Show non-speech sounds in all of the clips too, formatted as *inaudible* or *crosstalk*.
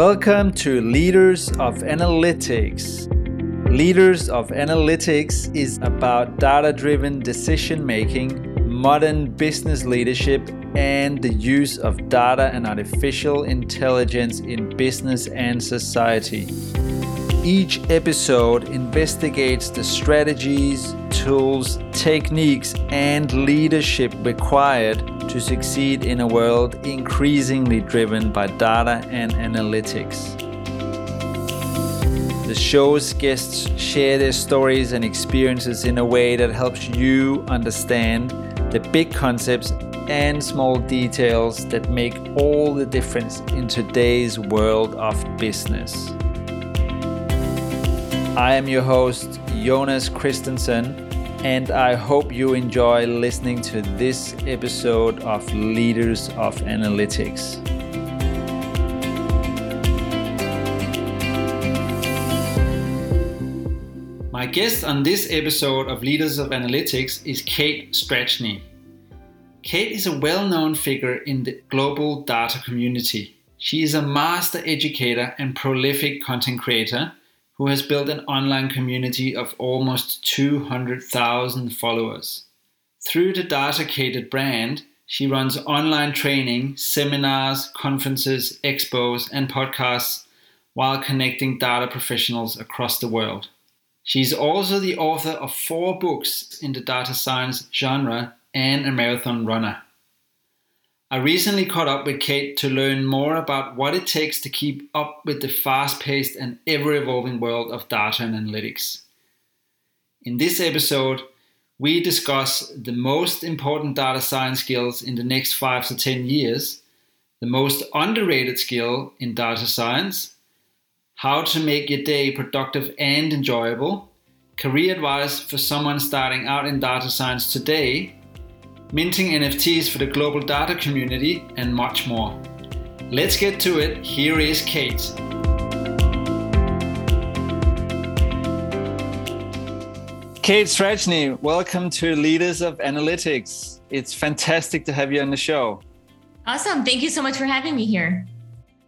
Welcome to Leaders of Analytics. Leaders of Analytics is about data driven decision making, modern business leadership, and the use of data and artificial intelligence in business and society. Each episode investigates the strategies, tools, techniques, and leadership required to succeed in a world increasingly driven by data and analytics. The show's guests share their stories and experiences in a way that helps you understand the big concepts and small details that make all the difference in today's world of business. I am your host, Jonas Christensen, and I hope you enjoy listening to this episode of Leaders of Analytics. My guest on this episode of Leaders of Analytics is Kate Strachnyi. Kate is a well known figure in the global data community. She is a master educator and prolific content creator who has built an online community of almost 200,000 followers. Through the Datacated brand, she runs online training, seminars, conferences, expos, and podcasts while connecting data professionals across the world. She's also the author of four books in the data science genre and a marathon runner. I recently caught up with Kate to learn more about what it takes to keep up with the fast paced and ever evolving world of data and analytics. In this episode, we discuss the most important data science skills in the next five to 10 years, the most underrated skill in data science, how to make your day productive and enjoyable, career advice for someone starting out in data science today, minting NFTs for the global data community, and much more. Let's get to it. Here is Kate. Kate Strachnyi, welcome to Leaders of Analytics. It's fantastic to have you on the show. Awesome. Thank you so much for having me here.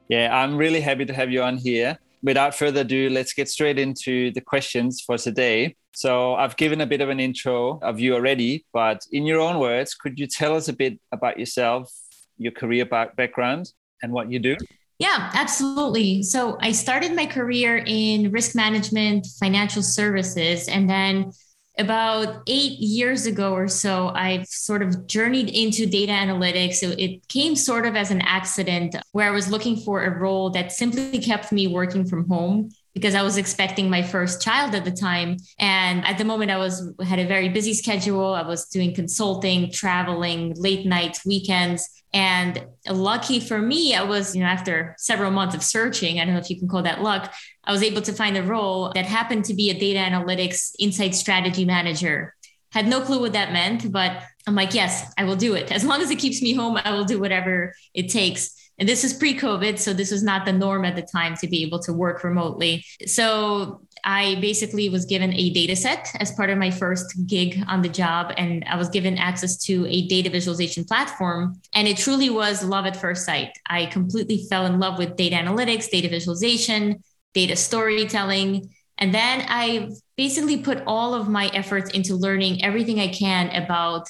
Yeah, I'm really happy to have you on here. Without further ado, let's get straight into the questions for today. So I've given a bit of an intro of you already, but in your own words, could you tell us a bit about yourself, your career background, and what you do? Yeah, absolutely. So I started my career in risk management, financial services, and then about eight years ago or so, I've sort of journeyed into data analytics. So it came sort of as an accident where I was looking for a role that simply kept me working from home because I was expecting my first child at the time. And at the moment I was had a very busy schedule. I was doing consulting, traveling, late nights, weekends. And lucky for me, I was, you know, after several months of searching, I don't know if you can call that luck, I was able to find a role that happened to be a data analytics insight strategy manager. Had no clue what that meant, but I'm like, yes, I will do it. As long as it keeps me home, I will do whatever it takes. And this is pre COVID. So this was not the norm at the time to be able to work remotely. So I basically was given a data set as part of my first gig on the job. And I was given access to a data visualization platform. And it truly was love at first sight. I completely fell in love with data analytics, data visualization, data storytelling. And then I basically put all of my efforts into learning everything I can about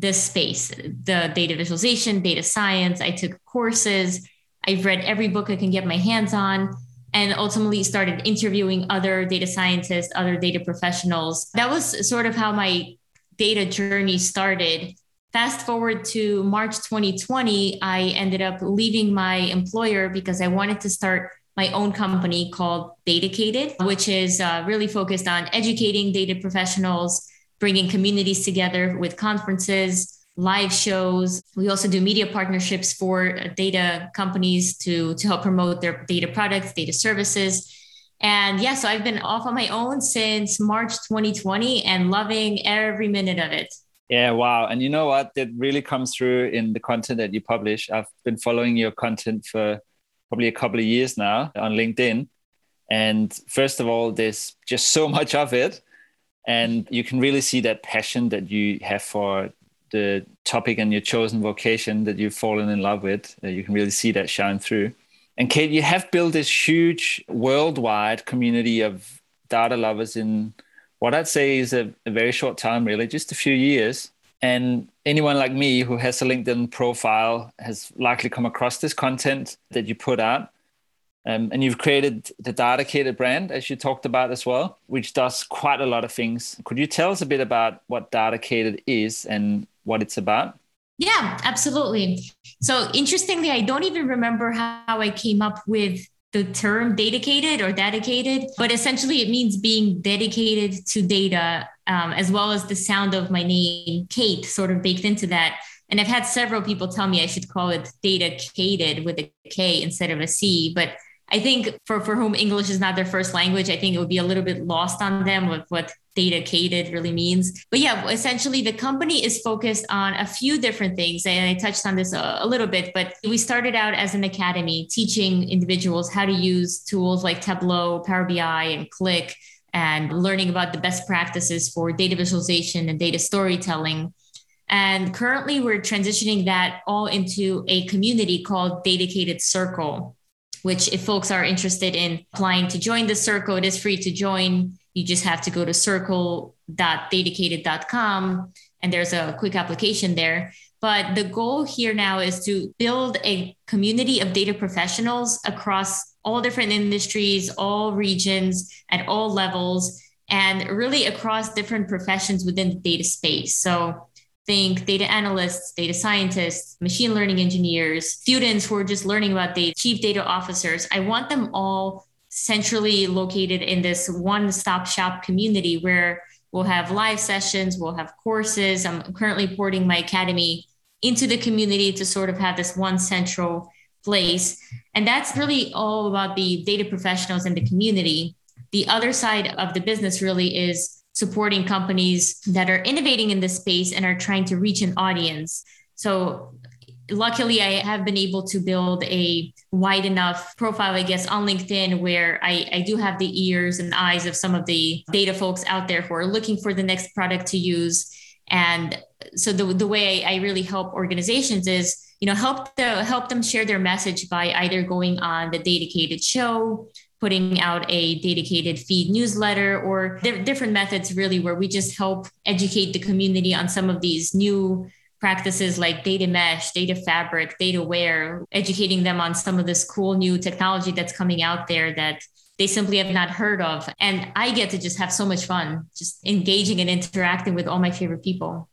this space the data visualization, data science. I took courses. I've read every book I can get my hands on and ultimately started interviewing other data scientists, other data professionals. That was sort of how my data journey started. Fast forward to March 2020, I ended up leaving my employer because I wanted to start my own company called Datacated, which is uh, really focused on educating data professionals bringing communities together with conferences, live shows. We also do media partnerships for uh, data companies to, to help promote their data products, data services. And yeah, so I've been off on my own since March 2020 and loving every minute of it. Yeah, wow. And you know what? That really comes through in the content that you publish. I've been following your content for probably a couple of years now on LinkedIn. And first of all, there's just so *laughs* much of it and you can really see that passion that you have for the topic and your chosen vocation that you've fallen in love with uh, you can really see that shine through And Kate, you have built this huge worldwide community of data lovers in what I'd say is a, a very short time, really, just a few years. And anyone like me who has a LinkedIn profile has likely come across this content that you put out. Um, and you've created the Datacated brand, as you talked about as well, which does quite a lot of things. Could you tell us a bit about what Datacated is and what it's about? Yeah, absolutely. So interestingly, I don't even remember how I came up with the term dedicated or dedicated, but essentially it means being dedicated to data, um, as well as the sound of my name, Kate, sort of baked into that. And I've had several people tell me I should call it data-cated with a K instead of a C, but I think for, for whom English is not their first language, I think it would be a little bit lost on them with what data-cated really means. But yeah, essentially the company is focused on a few different things. And I touched on this a, a little bit, but we started out as an academy teaching individuals how to use tools like Tableau, Power BI, and Qlik, and learning about the best practices for data visualization and data storytelling. And currently, we're transitioning that all into a community called Datacated Circle which if folks are interested in applying to join the circle, it is free to join. You just have to go to circle.datacated.com and there's a quick application there. But the goal here now is to build a community of data professionals across all different industries, all regions, at all levels, and really across different professions within the data space. So think data analysts, data scientists, machine learning engineers, students who are just learning about data, chief data officers. I want them all centrally located in this one stop shop community where we'll have live sessions, we'll have courses. I'm currently porting my academy into the community to sort of have this one central place. And that's really all about the data professionals in the community. The other side of the business really is supporting companies that are innovating in this space and are trying to reach an audience. So luckily I have been able to build a wide enough profile, I guess, on LinkedIn where I, I do have the ears and eyes of some of the data folks out there who are looking for the next product to use. And so the, the way I really help organizations is, you know, help the help them share their message by either going on the Datacated show, putting out a Datacated feed newsletter or different methods really where we just help educate the community on some of these new practices like data mesh, data fabric, Dataware, educating them on some of this cool new technology that's coming out there that they simply have not heard of. And I get to just have so much fun just engaging and interacting with all my favorite people.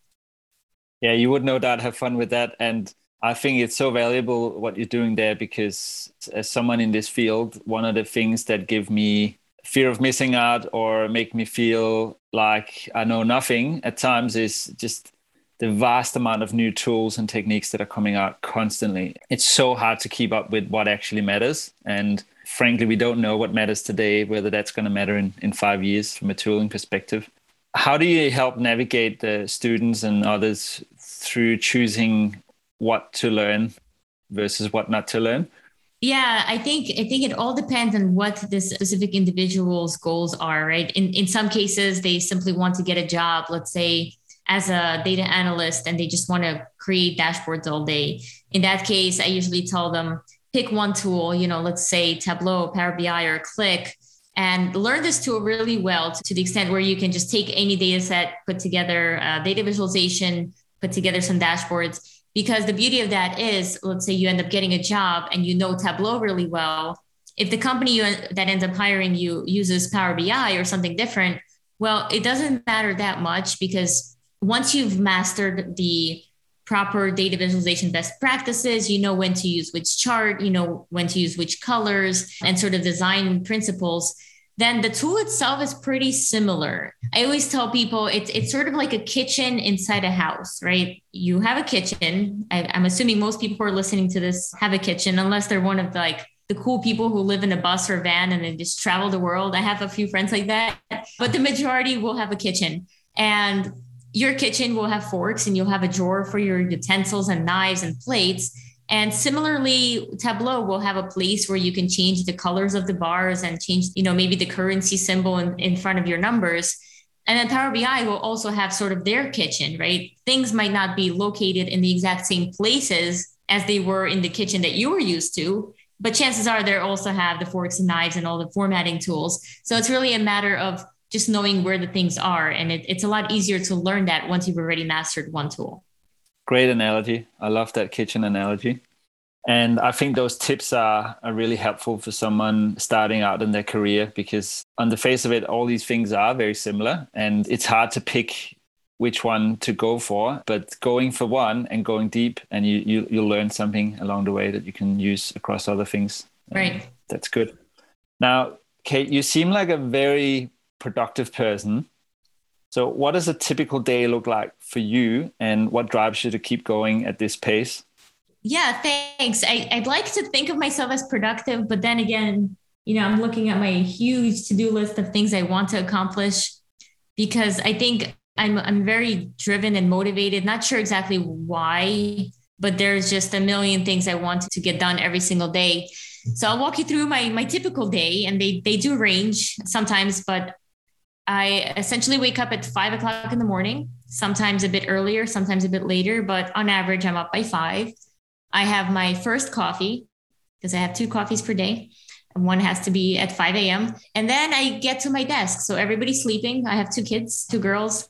Yeah, you would no doubt have fun with that. And I think it's so valuable what you're doing there because as someone in this field, one of the things that give me fear of missing out or make me feel like I know nothing at times is just the vast amount of new tools and techniques that are coming out constantly. It's so hard to keep up with what actually matters. And frankly, we don't know what matters today, whether that's going to matter in, in five years from a tooling perspective. How do you help navigate the students and others through choosing what to learn versus what not to learn? Yeah, I think I think it all depends on what the specific individual's goals are, right? In in some cases, they simply want to get a job, let's say as a data analyst, and they just want to create dashboards all day. In that case, I usually tell them pick one tool, you know, let's say Tableau, Power BI, or Qlik, and learn this tool really well to, the extent where you can just take any data set, put together uh, data visualization, put together some dashboards because the beauty of that is, let's say you end up getting a job and you know Tableau really well. If the company you, that ends up hiring you uses Power BI or something different, well, it doesn't matter that much because once you've mastered the proper data visualization best practices, you know when to use which chart, you know when to use which colors, and sort of design principles then the tool itself is pretty similar. I always tell people it's it's sort of like a kitchen inside a house, right? You have a kitchen. I, am assuming most people who are listening to this have a kitchen, unless they're one of the, like the cool people who live in a bus or van and they just travel the world. I have a few friends like that, but the majority will have a kitchen. And your kitchen will have forks and you'll have a drawer for your utensils and knives and plates and similarly, Tableau will have a place where you can change the colors of the bars and change, you know, maybe the currency symbol in, in front of your numbers. And then Power BI will also have sort of their kitchen, right? Things might not be located in the exact same places as they were in the kitchen that you were used to, but chances are they also have the forks and knives and all the formatting tools. So it's really a matter of just knowing where the things are. And it, it's a lot easier to learn that once you've already mastered one tool. Great analogy. I love that kitchen analogy. And I think those tips are, are really helpful for someone starting out in their career because, on the face of it, all these things are very similar. And it's hard to pick which one to go for, but going for one and going deep, and you, you, you'll learn something along the way that you can use across other things. Right. that's good. Now, Kate, you seem like a very productive person. So, what does a typical day look like for you, and what drives you to keep going at this pace? Yeah, thanks. I, I'd like to think of myself as productive, but then again, you know, I'm looking at my huge to do list of things I want to accomplish because I think I'm, I'm very driven and motivated. Not sure exactly why, but there's just a million things I want to get done every single day. So I'll walk you through my my typical day, and they they do range sometimes, but I essentially wake up at five o'clock in the morning, sometimes a bit earlier, sometimes a bit later, but on average, I'm up by five. I have my first coffee because I have two coffees per day. And one has to be at 5 a.m. And then I get to my desk. So everybody's sleeping. I have two kids, two girls,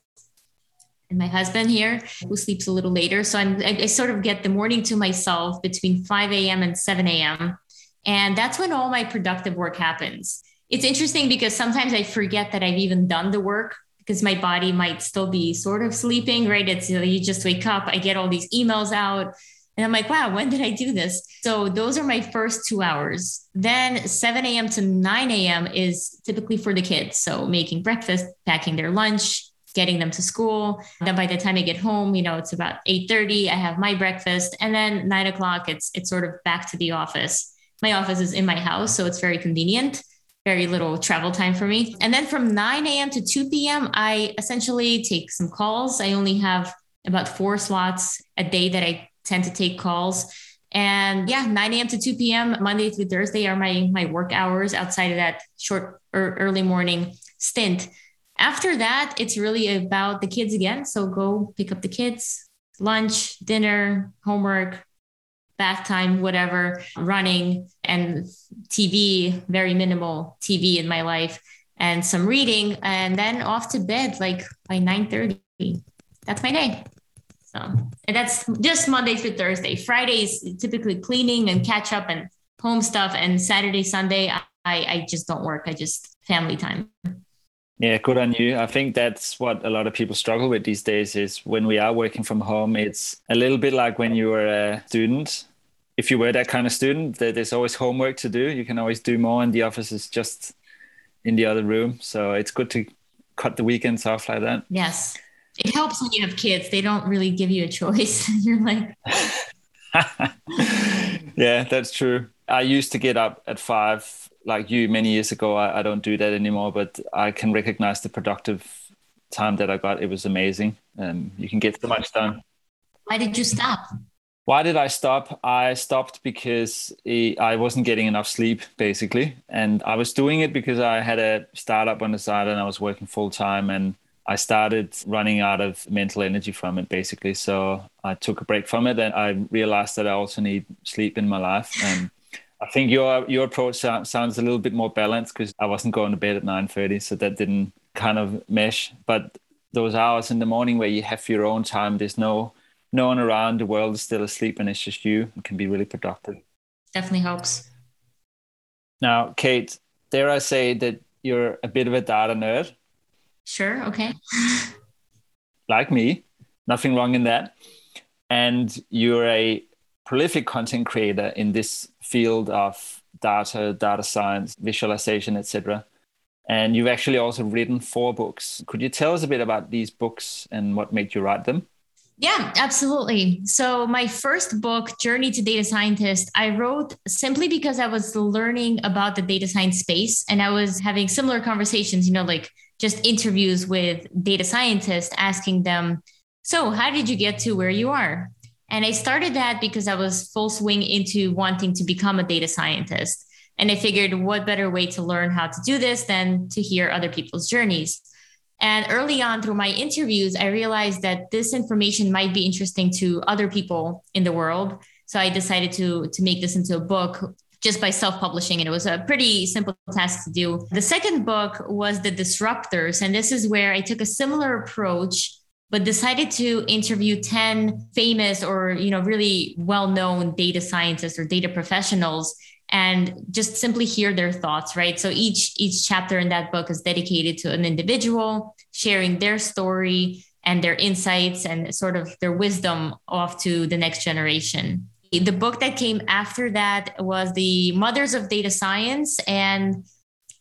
and my husband here who sleeps a little later. So I'm, I, I sort of get the morning to myself between 5 a.m. and 7 a.m. And that's when all my productive work happens. It's interesting because sometimes I forget that I've even done the work because my body might still be sort of sleeping, right? It's you know, you just wake up, I get all these emails out and I'm like, wow, when did I do this? So those are my first two hours. Then 7 a.m. to 9 a.m. is typically for the kids. So making breakfast, packing their lunch, getting them to school. Then by the time I get home, you know, it's about 8:30. I have my breakfast. And then nine o'clock, it's it's sort of back to the office. My office is in my house, so it's very convenient. Very little travel time for me. And then from 9 a.m. to 2 p.m., I essentially take some calls. I only have about four slots a day that I tend to take calls. And yeah, 9 a.m. to 2 p.m. Monday through Thursday are my my work hours outside of that short or early morning stint. After that, it's really about the kids again. So go pick up the kids, lunch, dinner, homework, bath time, whatever, running and TV, very minimal TV in my life and some reading and then off to bed like by 9:30. That's my day. So and that's just Monday through Thursday. Fridays typically cleaning and catch up and home stuff. And Saturday, Sunday, I, I just don't work. I just family time. Yeah, good on you. I think that's what a lot of people struggle with these days is when we are working from home, it's a little bit like when you were a student. If you were that kind of student, there's always homework to do. You can always do more, and the office is just in the other room. So it's good to cut the weekends off like that. Yes it helps when you have kids. They don't really give you a choice. *laughs* You're like, *laughs* yeah, that's true. I used to get up at five, like you, many years ago. I, I, don't do that anymore, but I can recognize the productive time that I got. It was amazing. Um, you can get so much done. Why did you stop? Why did I stop? I stopped because I wasn't getting enough sleep, basically. And I was doing it because I had a startup on the side and I was working full time. And I started running out of mental energy from it basically. So I took a break from it and I realized that I also need sleep in my life. And I think your your approach sounds a little bit more balanced because I wasn't going to bed at 9:30, so that didn't kind of mesh. But those hours in the morning where you have your own time, there's no no one around, the world is still asleep and it's just you, it can be really productive. Definitely helps. Now, Kate, dare I say that you're a bit of a data nerd? Sure. Okay. *laughs* like me, nothing wrong in that. And you're a prolific content creator in this field of data, data science, visualization, etc. And you've actually also written four books. Could you tell us a bit about these books and what made you write them? Yeah, absolutely. So, my first book, Journey to Data Scientist, I wrote simply because I was learning about the data science space and I was having similar conversations, you know, like just interviews with data scientists asking them, So, how did you get to where you are? And I started that because I was full swing into wanting to become a data scientist. And I figured, what better way to learn how to do this than to hear other people's journeys? And early on through my interviews, I realized that this information might be interesting to other people in the world. So I decided to, to make this into a book just by self publishing. And it was a pretty simple task to do. The second book was The Disruptors. And this is where I took a similar approach but decided to interview 10 famous or you know really well-known data scientists or data professionals and just simply hear their thoughts right? So each each chapter in that book is dedicated to an individual sharing their story and their insights and sort of their wisdom off to the next generation. The book that came after that was the mothers of data science and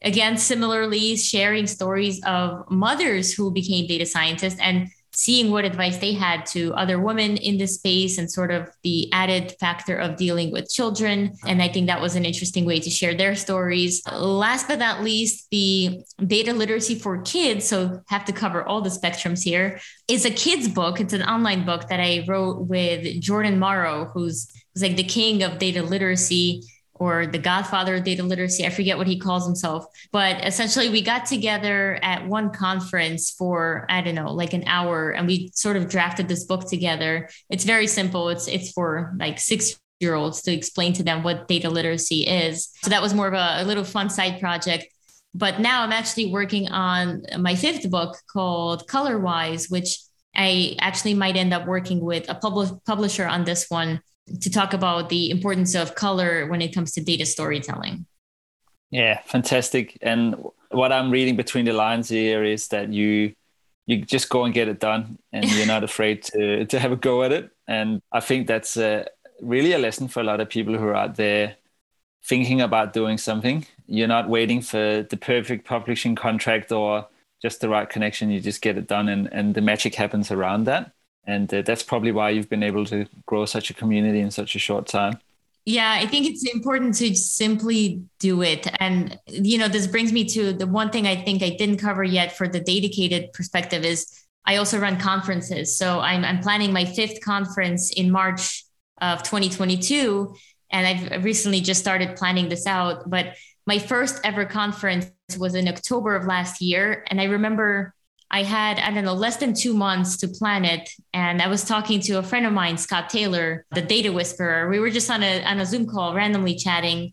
again similarly sharing stories of mothers who became data scientists. And seeing what advice they had to other women in this space and sort of the added factor of dealing with children. And I think that was an interesting way to share their stories. Last but not least, the data literacy for kids. So have to cover all the spectrums here is a kid's book. It's an online book that I wrote with Jordan Morrow, who's, who's like the king of data literacy or the godfather of data literacy. I forget what he calls himself. But essentially, we got together at one conference for, I don't know, like an hour, and we sort of drafted this book together. It's very simple. It's it's for like six year olds to explain to them what data literacy is. So that was more of a, a little fun side project. But now I'm actually working on my fifth book called Colorwise, which I actually might end up working with a pub- publisher on this one to talk about the importance of color when it comes to data storytelling. Yeah, fantastic. And what I'm reading between the lines here is that you you just go and get it done, and you're not *laughs* afraid to to have a go at it. And I think that's uh, really a lesson for a lot of people who are out there thinking about doing something. You're not waiting for the perfect publishing contract or just the right connection. You just get it done, and and the magic happens around that and uh, that's probably why you've been able to grow such a community in such a short time. Yeah i think it's important to simply do it. And you know this brings me to the one thing i think i didn't cover yet for the Datacated perspective is i also run conferences. So i'm, I'm planning my fifth conference in march of 2022 and i've recently just started planning this out. But my first ever conference was in october of last year and i remember I had, I don't know, less than two months to plan it. And I was talking to a friend of mine, Scott Taylor, the data whisperer. We were just on a, on a Zoom call, randomly chatting.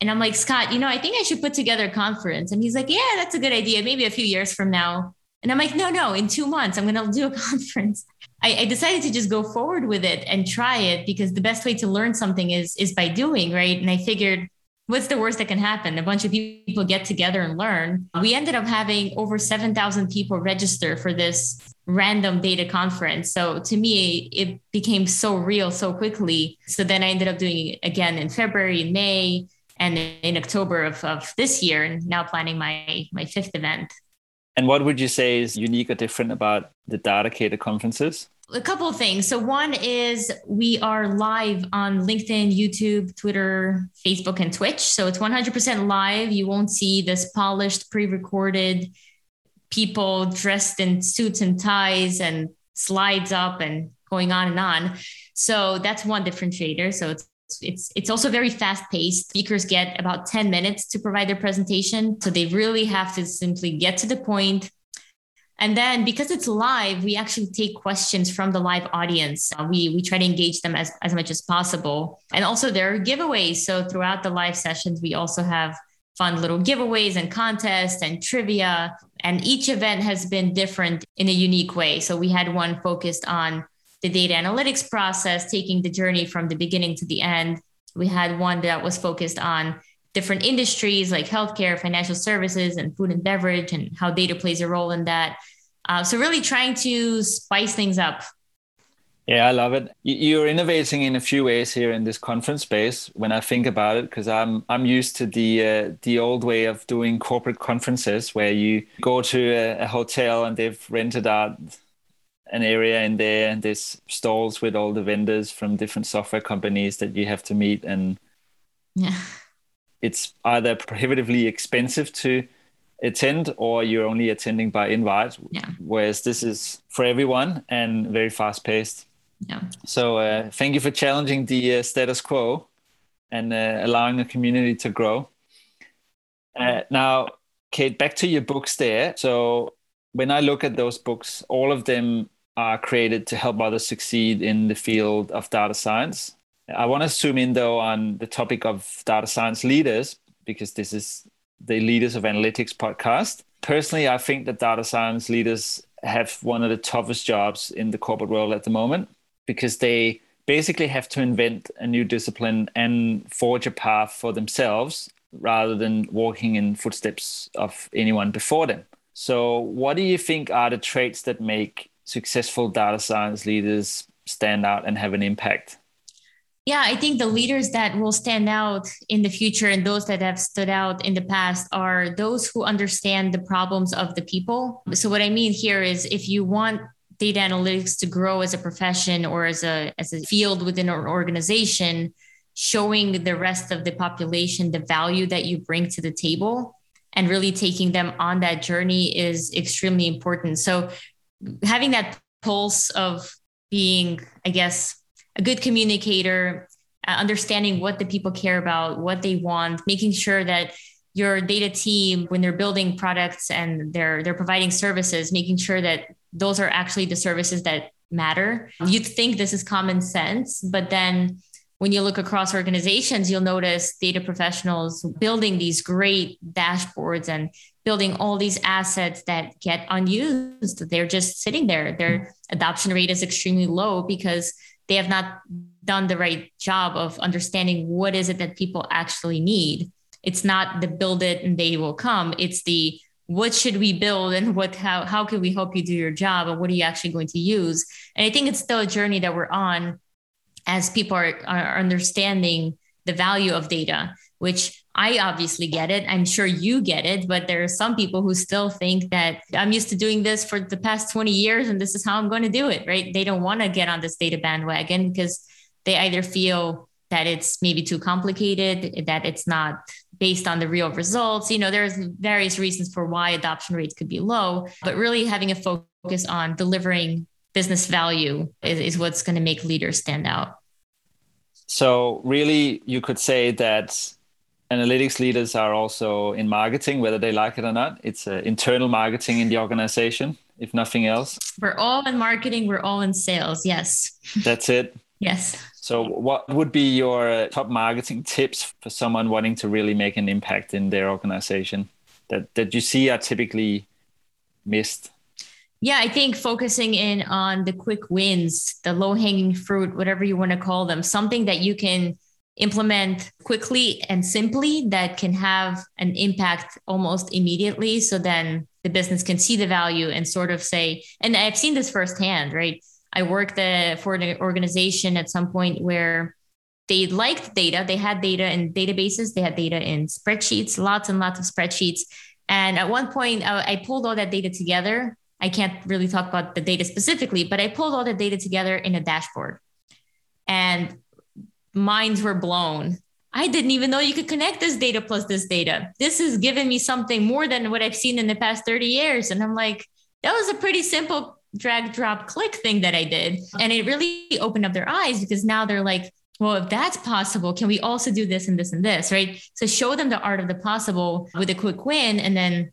And I'm like, Scott, you know, I think I should put together a conference. And he's like, yeah, that's a good idea. Maybe a few years from now. And I'm like, no, no, in two months, I'm going *laughs* to do a conference. I, I, decided to just go forward with it and try it because the best way to learn something is, is by doing, right? And I figured what's the worst that can happen? A bunch of people get together and learn. We ended up having over 7,000 people register for this random data conference. So to me, it became so real so quickly. So then I ended up doing it again in February, May, and in October of, of this year, and now planning my, my fifth event. And what would you say is unique or different about the Data Datacated conferences? A couple of things. So one is we are live on LinkedIn, YouTube, Twitter, Facebook, and Twitch. So it's 100% live. You won't see this polished, pre-recorded people dressed in suits and ties and slides up and going on and on. So that's one differentiator. So it's it's it's also very fast paced. Speakers get about 10 minutes to provide their presentation. So they really have to simply get to the point, and then because it's live, we actually take questions from the live audience. Uh, we, we try to engage them as, as much as possible. And also there are giveaways. So throughout the live sessions, we also have fun little giveaways and contests and trivia. And each event has been different in a unique way. So we had one focused on the data analytics process, taking the journey from the beginning to the end. We had one that was focused on different industries like healthcare, financial services, and food and beverage, and how data plays a role in that. Uh, so, really trying to spice things up. Yeah, I love it. You're innovating in a few ways here in this conference space. When I think about it, because I'm I'm used to the uh, the old way of doing corporate conferences, where you go to a, a hotel and they've rented out an area in there, and there's stalls with all the vendors from different software companies that you have to meet, and yeah *laughs* it's either prohibitively expensive to attend or you're only attending by invite. Yeah. Whereas this is for everyone and very fast paced. Yeah. So uh, thank you for challenging the uh, status quo and uh, allowing the community to grow. Uh, now, Kate, back to your books there. So when I look at those books, all of them are created to help others succeed in the field of data science. I want to zoom in though on the topic of data science leaders because this is the Leaders of Analytics podcast. Personally, I think that data science leaders have one of the toughest jobs in the corporate world at the moment because they basically have to invent a new discipline and forge a path for themselves rather than walking in footsteps of anyone before them. So, what do you think are the traits that make successful data science leaders stand out and have an impact? Yeah, I think the leaders that will stand out in the future and those that have stood out in the past are those who understand the problems of the people. So what I mean here is if you want data analytics to grow as a profession or as a as a field within an organization, showing the rest of the population the value that you bring to the table and really taking them on that journey is extremely important. So having that pulse of being, I guess, a good communicator, uh, understanding what the people care about, what they want, making sure that your data team, when they're building products and they're they're providing services, making sure that those are actually the services that matter. You'd think this is common sense, but then when you look across organizations, you'll notice data professionals building these great dashboards and building all these assets that get unused. They're just sitting there. Their adoption rate is extremely low because they have not done the right job of understanding what is it that people actually need. It's not the build it and they will come. It's the what should we build and what how how can we help you do your job and what are you actually going to use? And i think it's still a journey that we're on as people are, are understanding the value of data which I obviously get it. I'm sure you get it, but there are some people who still think that I'm used to doing this for the past 20 years and this is how I'm going to do it, right? They don't want to get on this data bandwagon because they either feel that it's maybe too complicated, that it's not based on the real results. You know, there's various reasons for why adoption rates could be low, but really having a focus on delivering business value is, is what's going to make leaders stand out. So, really, you could say that analytics leaders are also in marketing, whether they like it or not. It's uh, internal marketing in the organization, if nothing else. We're all in marketing, we're all in sales. Yes. That's it. yes. So, what would be your uh, top marketing tips for someone wanting to really make an impact in their organization that, that you see are typically missed? Yeah, I think focusing in on the quick wins, the low hanging fruit, whatever you want to call them, something that you can implement quickly and simply that can have an impact almost immediately. So then the business can see the value and sort of say, and I've seen this firsthand, right? I worked uh, for an organization at some point where they liked data. They had data in databases, they had data in spreadsheets, lots and lots of spreadsheets. And at one point, I, I pulled all that data together. I can't really talk about the data specifically, but I pulled all the data together in a dashboard. And minds were blown. I didn't even know you could connect this data plus this data. This has given me something more than what I've seen in the past 30 years. And I'm like, that was a pretty simple drag, drop, click thing that I did. And it really opened up their eyes because now they're like, well, if that's possible, can we also do this and this and this? Right. So show them the art of the possible with a quick win. And then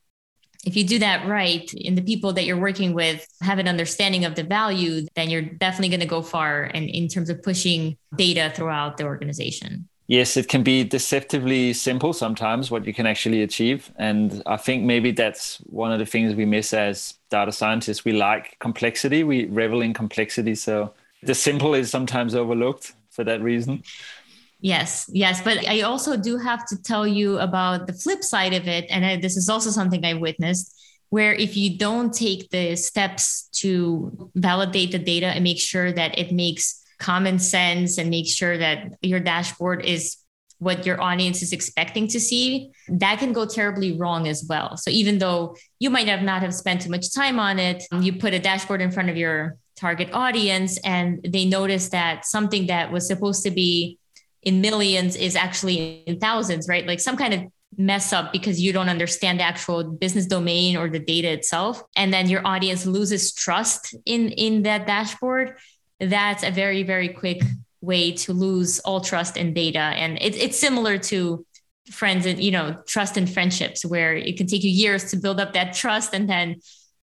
if you do that right and the people that you're working with have an understanding of the value, then you're definitely going to go far and in, terms of pushing data throughout the organization. Yes, it can be deceptively simple sometimes what you can actually achieve. And I think maybe that's one of the things we miss as data scientists. We like complexity, we revel in complexity. So the simple is sometimes overlooked for that reason. Yes, yes. But I also do have to tell you about the flip side of it. And I, this is also something I witnessed where if you don't take the steps to validate the data and make sure that it makes common sense and make sure that your dashboard is what your audience is expecting to see that can go terribly wrong as well so even though you might have not have spent too much time on it you put a dashboard in front of your target audience and they notice that something that was supposed to be in millions is actually in thousands, right? Like some kind of mess up because you don't understand the actual business domain or the data itself. And then your audience loses trust in in that dashboard. That's a very very quick way to lose all trust in data. And it, it's similar to friends and you know trust and friendships where it can take you years to build up that trust and then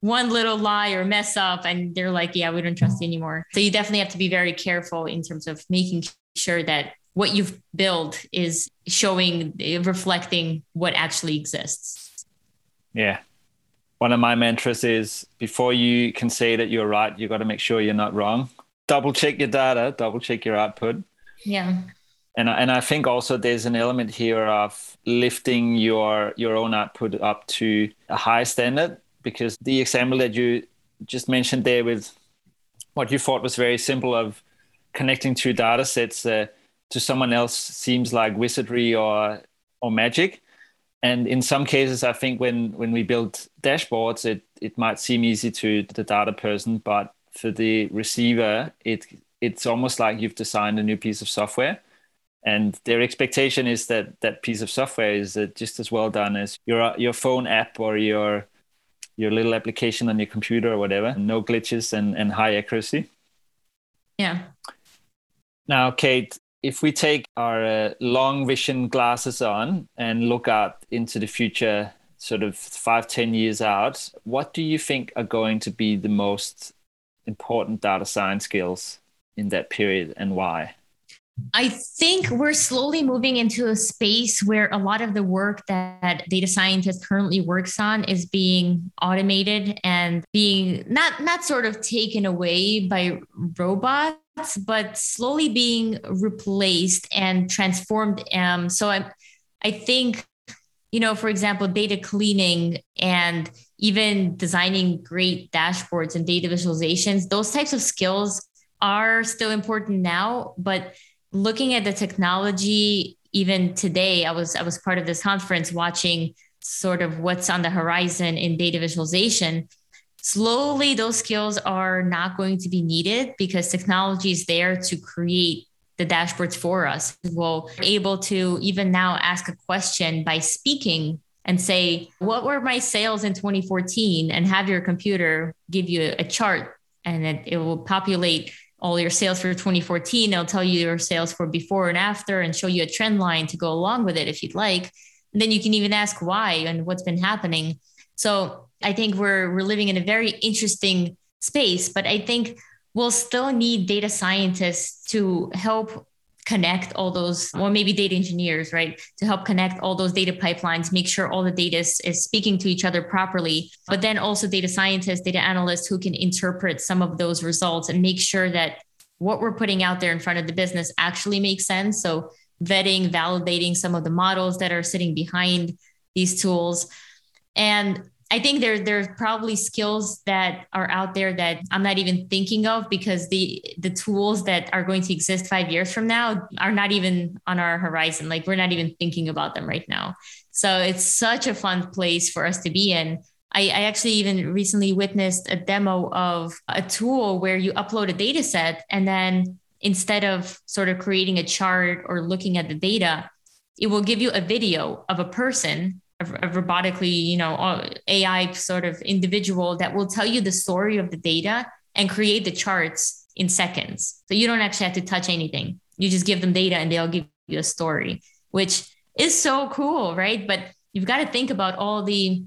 one little lie or mess up and they're like yeah we don't trust you anymore. So you definitely have to be very careful in terms of making sure that what you've built is showing, reflecting what actually exists. Yeah. One of my mantras is before you can say that you're right, you've got to make sure you're not wrong. Double check your data, double check your output. Yeah. And, and I think also there's an element here of lifting your your own output up to a high standard because the example that you just mentioned there with what you thought was very simple of connecting two data sets uh, to someone else seems like wizardry or or magic. And in some cases i think when when we build dashboards it it might seem easy to the data person but for the receiver it it's almost like you've designed a new piece of software. And their expectation is that that piece of software is uh, just as well done as your your phone app or your your little application on your computer or whatever. No glitches and, and high accuracy. Yeah. Now kate if we take our uh, long vision glasses on and look out into the future sort of five ten years out what do you think are going to be the most important data science skills in that period and why I think we're slowly moving into a space where a lot of the work that data scientists currently works on is being automated and being not not sort of taken away by robots, but slowly being replaced and transformed. Um, so I, I think, you know, for example, data cleaning and even designing great dashboards and data visualizations, those types of skills are still important now, but looking at the technology even today i was i was part of this conference watching sort of what's on the horizon in data visualization. Slowly those skills are not going to be needed because technology is there to create the dashboards for us. We'll be able to even now ask a question by speaking and say what were my sales in 2014 and have your computer give you a chart and it, it will populate all your sales for 2014. It'll tell you your sales for before and after and show you a trend line to go along with it if you'd like. And then you can even ask why and what's been happening. So I think we're we're living in a very interesting space, but I think we'll still need data scientists to help connect all those, or maybe data engineers, right, to help connect all those data pipelines, make sure all the data is, speaking to each other properly. But then also data scientists, data analysts who can interpret some of those results and make sure that what we're putting out there in front of the business actually makes sense. So vetting, validating some of the models that are sitting behind these tools. And I think there there's probably skills that are out there that I'm not even thinking of because the the tools that are going to exist five years from now are not even on our horizon. Like we're not even thinking about them right now. So it's such a fun place for us to be in. I, I actually even recently witnessed a demo of a tool where you upload a data set and then instead of sort of creating a chart or looking at the data, it will give you a video of a person a, robotically, you know, AI sort of individual that will tell you the story of the data and create the charts in seconds. So you don't actually have to touch anything. You just give them data and they'll give you a story, which is so cool, right? But you've got to think about all the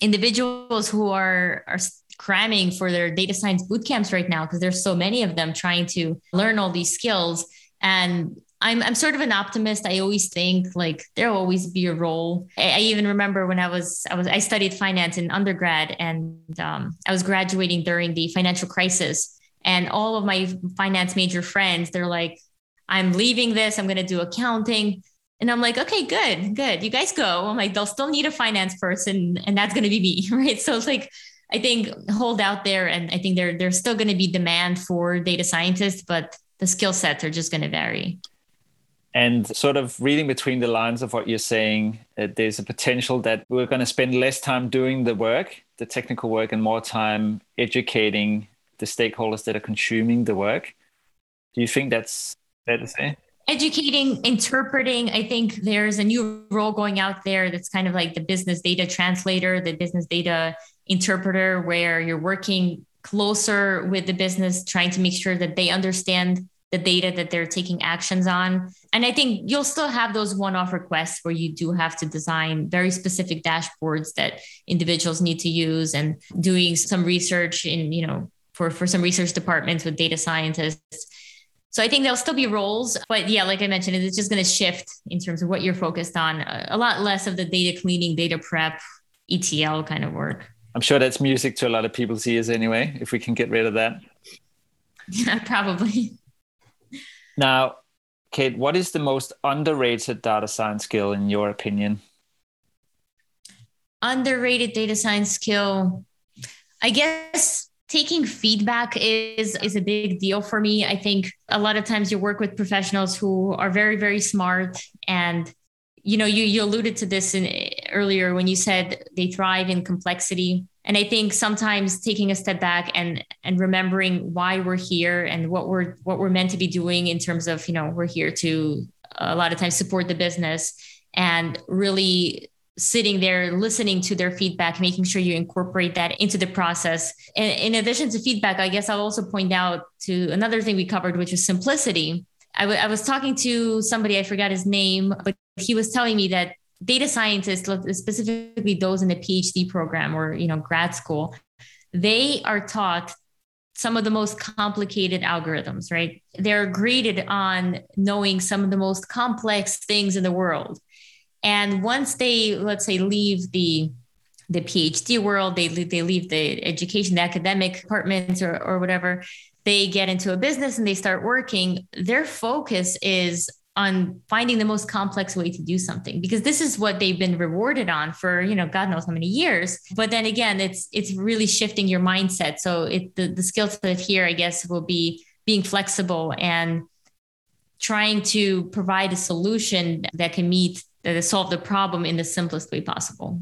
individuals who are are cramming for their data science boot camps right now because there's so many of them trying to learn all these skills and I'm I'm sort of an optimist. I always think like there'll always be a role. I, I even remember when I was I was I studied finance in undergrad and um, I was graduating during the financial crisis. And all of my finance major friends, they're like, I'm leaving this. I'm going to do accounting. And I'm like, okay, good, good. You guys go. I'm like, they'll still need a finance person, and that's going to be me, *laughs* right? So it's like, I think hold out there, and I think there there's still going to be demand for data scientists, but the skill sets are just going to vary. And sort of reading between the lines of what you're saying, uh, there's a potential that we're going to spend less time doing the work, the technical work, and more time educating the stakeholders that are consuming the work. Do you think that's fair to say? Educating, interpreting. I think there's a new role going out there that's kind of like the business data translator, the business data interpreter, where you're working closer with the business, trying to make sure that they understand the data that they're taking actions on. And I think you'll still have those one off requests where you do have to design very specific dashboards that individuals need to use and doing some research in, you know, for, for some research departments with data scientists. So I think there'll still be roles, but yeah, like I mentioned, it's just going to shift in terms of what you're focused on. A lot less of the data cleaning, data prep, ETL kind of work. I'm sure that's music to a lot of people's ears anyway, if we can get rid of that. *laughs* Yeah, probably. Now, Kate, what is the most underrated data science skill in your opinion? Underrated data science skill. I guess taking feedback is is a big deal for me i think a lot of times you work with professionals who are very very smart and you know you you alluded to this in earlier when you said they thrive in complexity and i think sometimes taking a step back and and remembering why we're here and what we're what we're meant to be doing in terms of you know we're here to a lot of times support the business and really sitting there listening to their feedback making sure you incorporate that into the process. And in addition to feedback i guess i'll also point out to another thing we covered which is simplicity. I, w- I was talking to somebody i forgot his name but he was telling me that data scientists specifically those in the phd program or you know grad school they are taught some of the most complicated algorithms right they're graded on knowing some of the most complex things in the world and once they, let's say, leave the the PhD world, they they leave the education, the academic departments, or or whatever. They get into a business and they start working. Their focus is on finding the most complex way to do something because this is what they've been rewarded on for you know god knows how many years. But then again it's it's really shifting your mindset. So it the, the skill set here i guess will be being flexible and trying to provide a solution that can meet that solve the problem in the simplest way possible.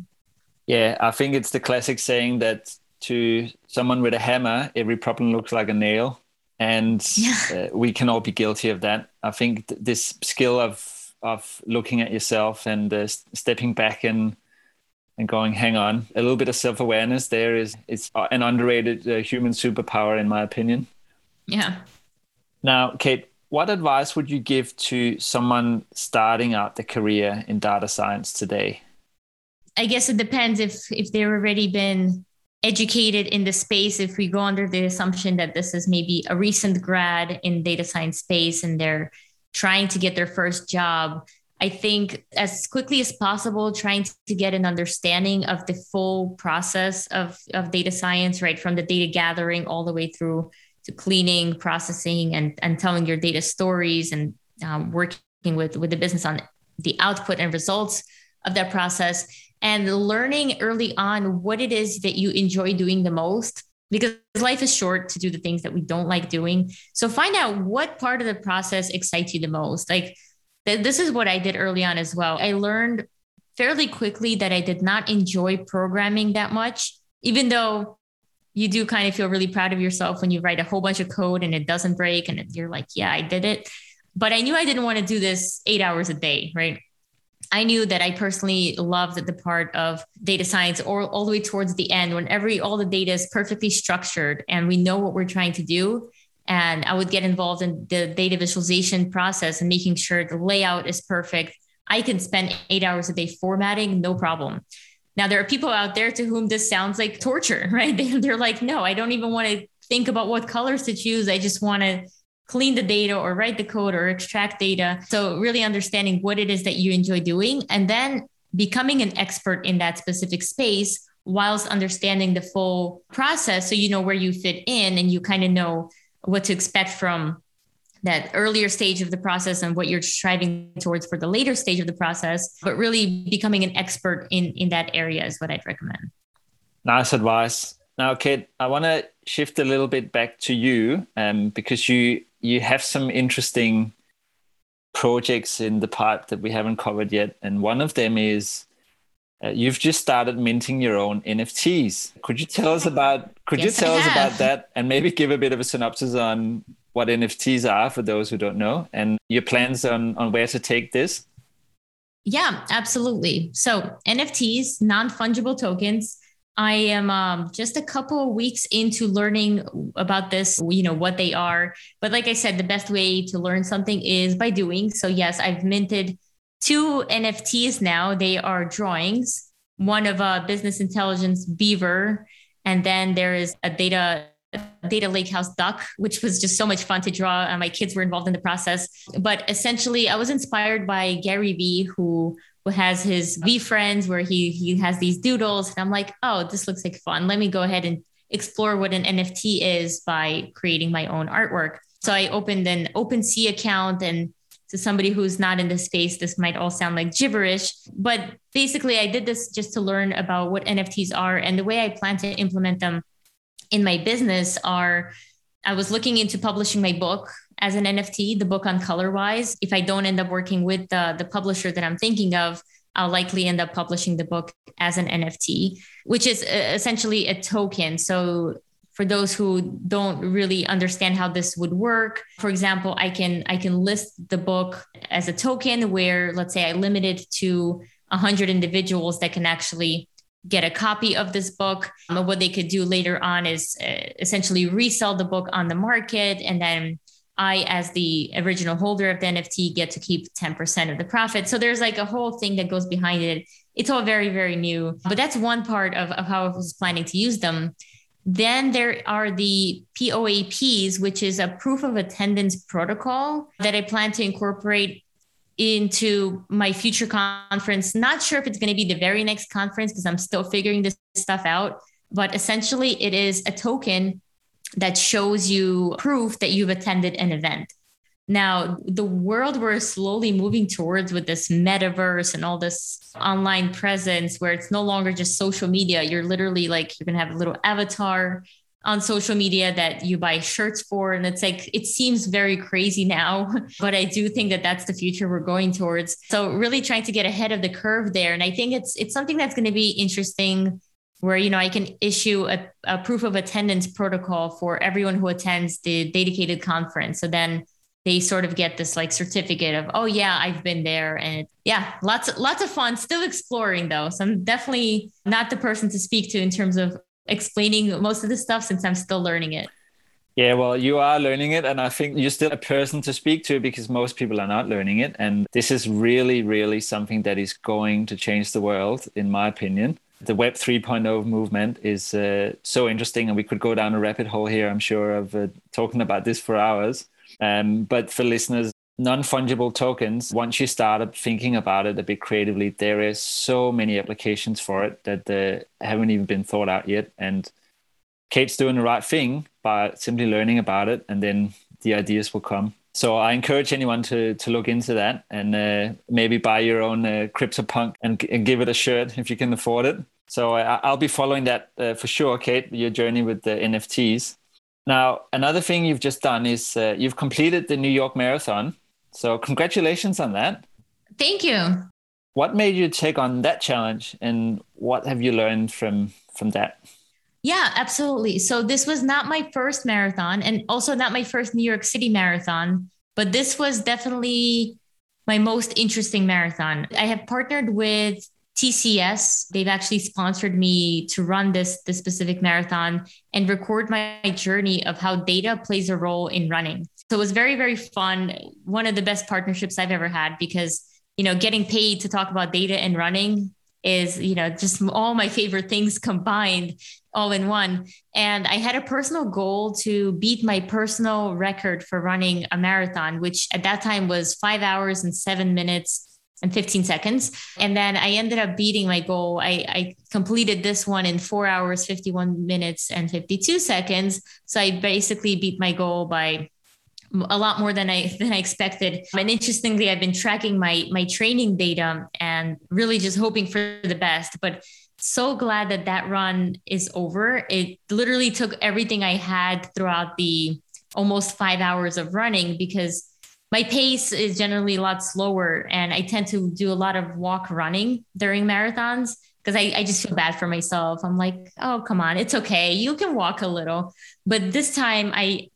Yeah, I think it's the classic saying that to someone with a hammer, every problem looks like a nail, and yeah. uh, we can all be guilty of that. I think th- this skill of of looking at yourself and uh, stepping back and and going, hang on, a little bit of self awareness there is it's an underrated uh, human superpower in my opinion. Yeah. Now, Kate, what advice would you give to someone starting out the career in data science today? I guess it depends if if they've already been educated in the space. If we go under the assumption that this is maybe a recent grad in data science space and they're trying to get their first job, I think as quickly as possible, trying to get an understanding of the full process of, of data science, right? From the data gathering all the way through to cleaning, processing, and, and telling your data stories and um, working with, with the business on the output and results of that process and learning early on what it is that you enjoy doing the most because life is short to do the things that we don't like doing. So find out what part of the process excites you the most. Like th- this is what I did early on as well. I learned fairly quickly that I did not enjoy programming that much, even though you do kind of feel really proud of yourself when you write a whole bunch of code and it doesn't break and you're like, yeah, I did it. But I knew I didn't want to do this eight hours a day, right? I knew that I personally loved the part of data science or all the way towards the end when every all the data is perfectly structured and we know what we're trying to do. And I would get involved in the data visualization process and making sure the layout is perfect. I can spend eight hours a day formatting, no problem. Now, there are people out there to whom this sounds like torture, *laughs* right? They're like, no, I don't even want to think about what colors to choose. I just want to clean the data or write the code or extract data. So, really understanding what it is that you enjoy doing and then becoming an expert in that specific space whilst understanding the full process. So, you know where you fit in and you kind of know what to expect from that earlier stage of the process and what you're striving towards for the later stage of the process but really becoming an expert in in that area is what i'd recommend nice advice now kate i want to shift a little bit back to you um, because you you have some interesting projects in the part that we haven't covered yet and one of them is uh, you've just started minting your own NFTs. Could you tell us about? Could yes, you tell us about that, and maybe give a bit of a synopsis on what NFTs are for those who don't know, and your plans on on where to take this? Yeah, absolutely. So NFTs, non fungible tokens. I am um, just a couple of weeks into learning about this, you know, what they are. But like I said, the best way to learn something is by doing. So, yes, I've minted two NFTs now. They are drawings, one of a business intelligence beaver, and then there is a data data lakehouse duck, which was just so much fun to draw. And my kids were involved in the process. But essentially, I was inspired by Gary Vee, who has his VeeFriends where he he has these doodles. And I'm like, oh, this looks like fun. Let me go ahead and explore what an NFT is by creating my own artwork. So I opened an OpenSea account and to somebody who's not in the space, this might all sound like gibberish. But basically, I did this just to learn about what NFTs are and the way I plan to implement them in my business are I was looking into publishing my book as an NFT, the book on Colorwise. If I don't end up working with the, the publisher that I'm thinking of, I'll likely end up publishing the book as an NFT, which is uh, essentially a token. So for those who don't really understand how this would work, for example, I can I can list the book as a token where let's say I limit it to 100 individuals that can actually get a copy of this book. Um, what they could do later on is uh, essentially resell the book on the market and then I, as the original holder of the NFT, get to keep 10% of the profit. So there's like a whole thing that goes behind it. It's all very, very new, but that's one part of, of how I was planning to use them. Then there are the POAPs, which is a proof of attendance protocol that I plan to incorporate into my future conference. Not sure if it's going to be the very next conference because I'm still figuring this stuff out. But essentially, it is a token that shows you proof that you've attended an event. Now, the world we're slowly moving towards with this metaverse and all this online presence where it's no longer just social media. You're literally like, you're going to have a little avatar on social media that you buy shirts for. And it's like, it seems very crazy now, *laughs* but I do think that that's the future we're going towards. So, really trying to get ahead of the curve there. And I think it's, it's something that's going to be interesting where you know i can issue a, a, proof of attendance protocol for everyone who attends the Datacated conference. So then they sort of get this like certificate of oh yeah i've been there. And yeah lots lots of fun. Still exploring though. So i'm definitely not the person to speak to in terms of explaining most of the stuff since i'm still learning it. Yeah, well, you are learning it, and I think you're still a person to speak to because most people are not learning it. And this is really, really something that is going to change the world, in my opinion the Web 3.0 movement is uh, so interesting, and we could go down a rabbit hole here, I'm sure, of uh, talking about this for hours. Um, but for listeners, non fungible tokens, once you start thinking about it a bit creatively, there is so many applications for it that uh, haven't even been thought out yet. And Kate's doing the right thing by simply learning about it, and then the ideas will come. So I encourage anyone to to look into that and uh, maybe buy your own uh, CryptoPunk and, and, give it a shirt if you can afford it. So I, will be following that uh, for sure, Kate. Your journey with the NFTs. Now, another thing you've just done is uh, you've completed the New York Marathon. So congratulations on that. Thank you. What made you take on that challenge, and what have you learned from from that? Yeah, absolutely. So this was not my first marathon and also not my first New York City marathon, but this was definitely my most interesting marathon. I have partnered with TCS. They've actually sponsored me to run this this specific marathon and record my journey of how data plays a role in running. So it was very very fun. One of the best partnerships I've ever had because you know getting paid to talk about data and running is you know just all my favorite things combined all in one and i had a personal goal to beat my personal record for running a marathon which at that time was 5 hours and 7 minutes and 15 seconds and then i ended up beating my goal I, I completed this one in 4 hours 51 minutes and 52 seconds so i basically beat my goal by a lot more than I than I expected. And interestingly, I've been tracking my my training data and really just hoping for the best. But so glad that that run is over. It literally took everything I had throughout the almost five hours of running because my pace is generally a lot slower and I tend to do a lot of walk running during marathons because I, I just feel bad for myself. I'm like, oh, come on, it's okay. You can walk a little. But this time I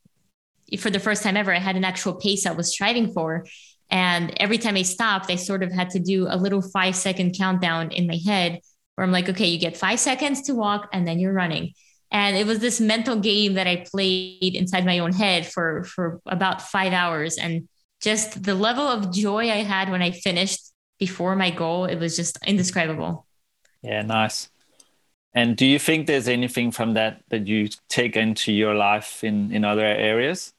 for the first time ever, I had an actual pace I was striving for. And every time I stopped, I sort of had to do a little five second countdown in my head where I'm like, okay, you get five seconds to walk and then you're running. And it was this mental game that I played inside my own head for, for about five hours. And just the level of joy I had when I finished before my goal, it was just indescribable. Yeah, nice. And do you think there's anything from that that you take into your life in, in other areas?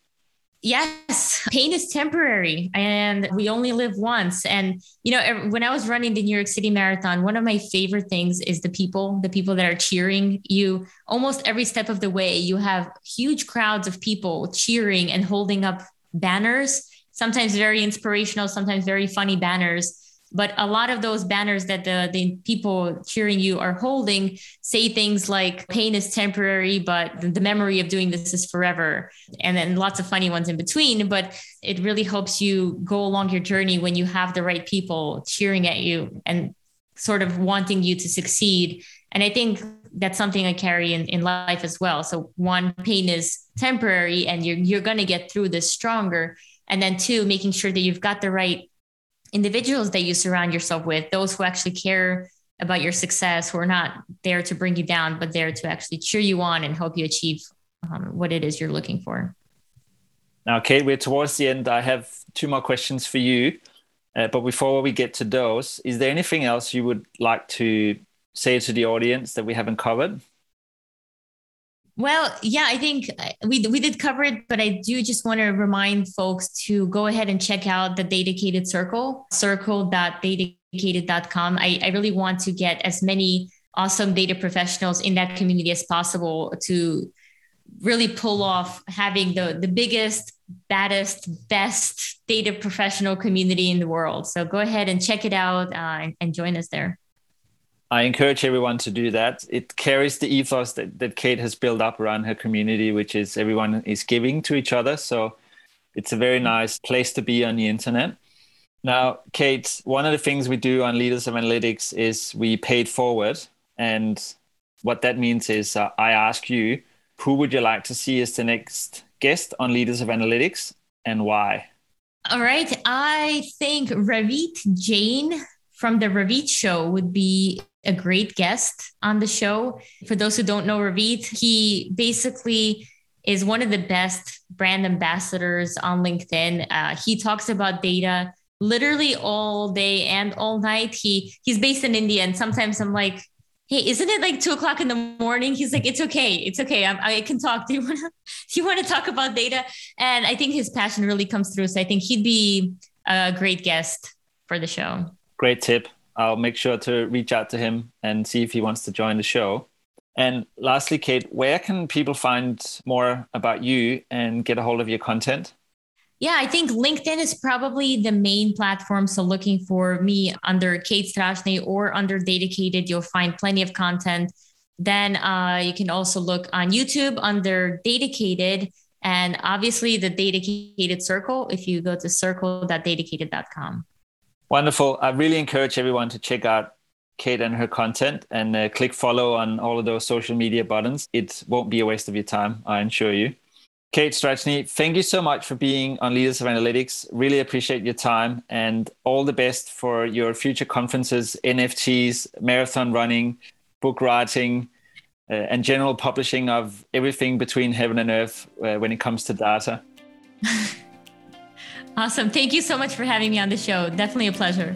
Yes, pain is temporary and we only live once. And, you know, when I was running the New York City Marathon, one of my favorite things is the people, the people that are cheering you almost every step of the way. You have huge crowds of people cheering and holding up banners, sometimes very inspirational, sometimes very funny banners but a lot of those banners that the, the people cheering you are holding say things like pain is temporary but the memory of doing this is forever. And then lots of funny ones in between. But it really helps you go along your journey when you have the right people cheering at you and sort of wanting you to succeed. And i think that's something i carry in, in life as well. So one pain is temporary and you're, you're going to get through this stronger. And then two making sure that you've got the right individuals that you surround yourself with, those who actually care about your success, who are not there to bring you down, but there to actually cheer you on and help you achieve um, what it is you're looking for. Now, Kate, we're towards the end. I have two more questions for you. Uh, but before we get to those, is there anything else you would like to say to the audience that we haven't covered? Well, yeah, I think uh, we we did cover it, but I do just want to remind folks to go ahead and check out the Datacated Circle, circle.datacated.com. I, I really want to get as many awesome data professionals in that community as possible to really pull off having the the biggest, baddest, best data professional community in the world. So go ahead and check it out uh, and, and join us there. I encourage everyone to do that. It carries the ethos that, that Kate has built up around her community, which is everyone is giving to each other. So it's a very nice place to be on the internet. Now, Kate, one of the things we do on Leaders of Analytics is we paid forward. And what that means is uh, I ask you, who would you like to see as the next guest on Leaders of Analytics and why? All right. I think Ravit Jain from the Ravit Show would be a great guest on the show. For those who don't know Ravit, he basically is one of the best brand ambassadors on LinkedIn. Uh, he talks about data literally all day and all night. He he's based in India, and sometimes I'm like, "Hey, isn't it like two o'clock in the morning?" He's like, "It's okay, it's okay. I'm, i can talk. Do you want to *laughs* do you want to talk about data?" And I think his passion really comes through. So I think he'd be a great guest for the show. Great tip. I'll make sure to reach out to him and see if he wants to join the show. And lastly, Kate, where can people find more about you and get a hold of your content? Yeah, I think LinkedIn is probably the main platform. So looking for me under Kate Strachnyi or under Datacated, you'll find plenty of content. Then uh, you can also look on YouTube under Datacated and obviously the Datacated Circle if you go to circle.datacated.com. Wonderful. I really encourage everyone to check out Kate and her content and uh, click follow on all of those social media buttons. It won't be a waste of your time, I assure you. Kate Strachnyi, thank you so much for being on Leaders of Analytics. Really appreciate your time and all the best for your future conferences, NFTs, marathon running, book writing, uh, and general publishing of everything between heaven and earth uh, when it comes to data. *laughs* Awesome. Thank you so much for having me on the show. Definitely a pleasure.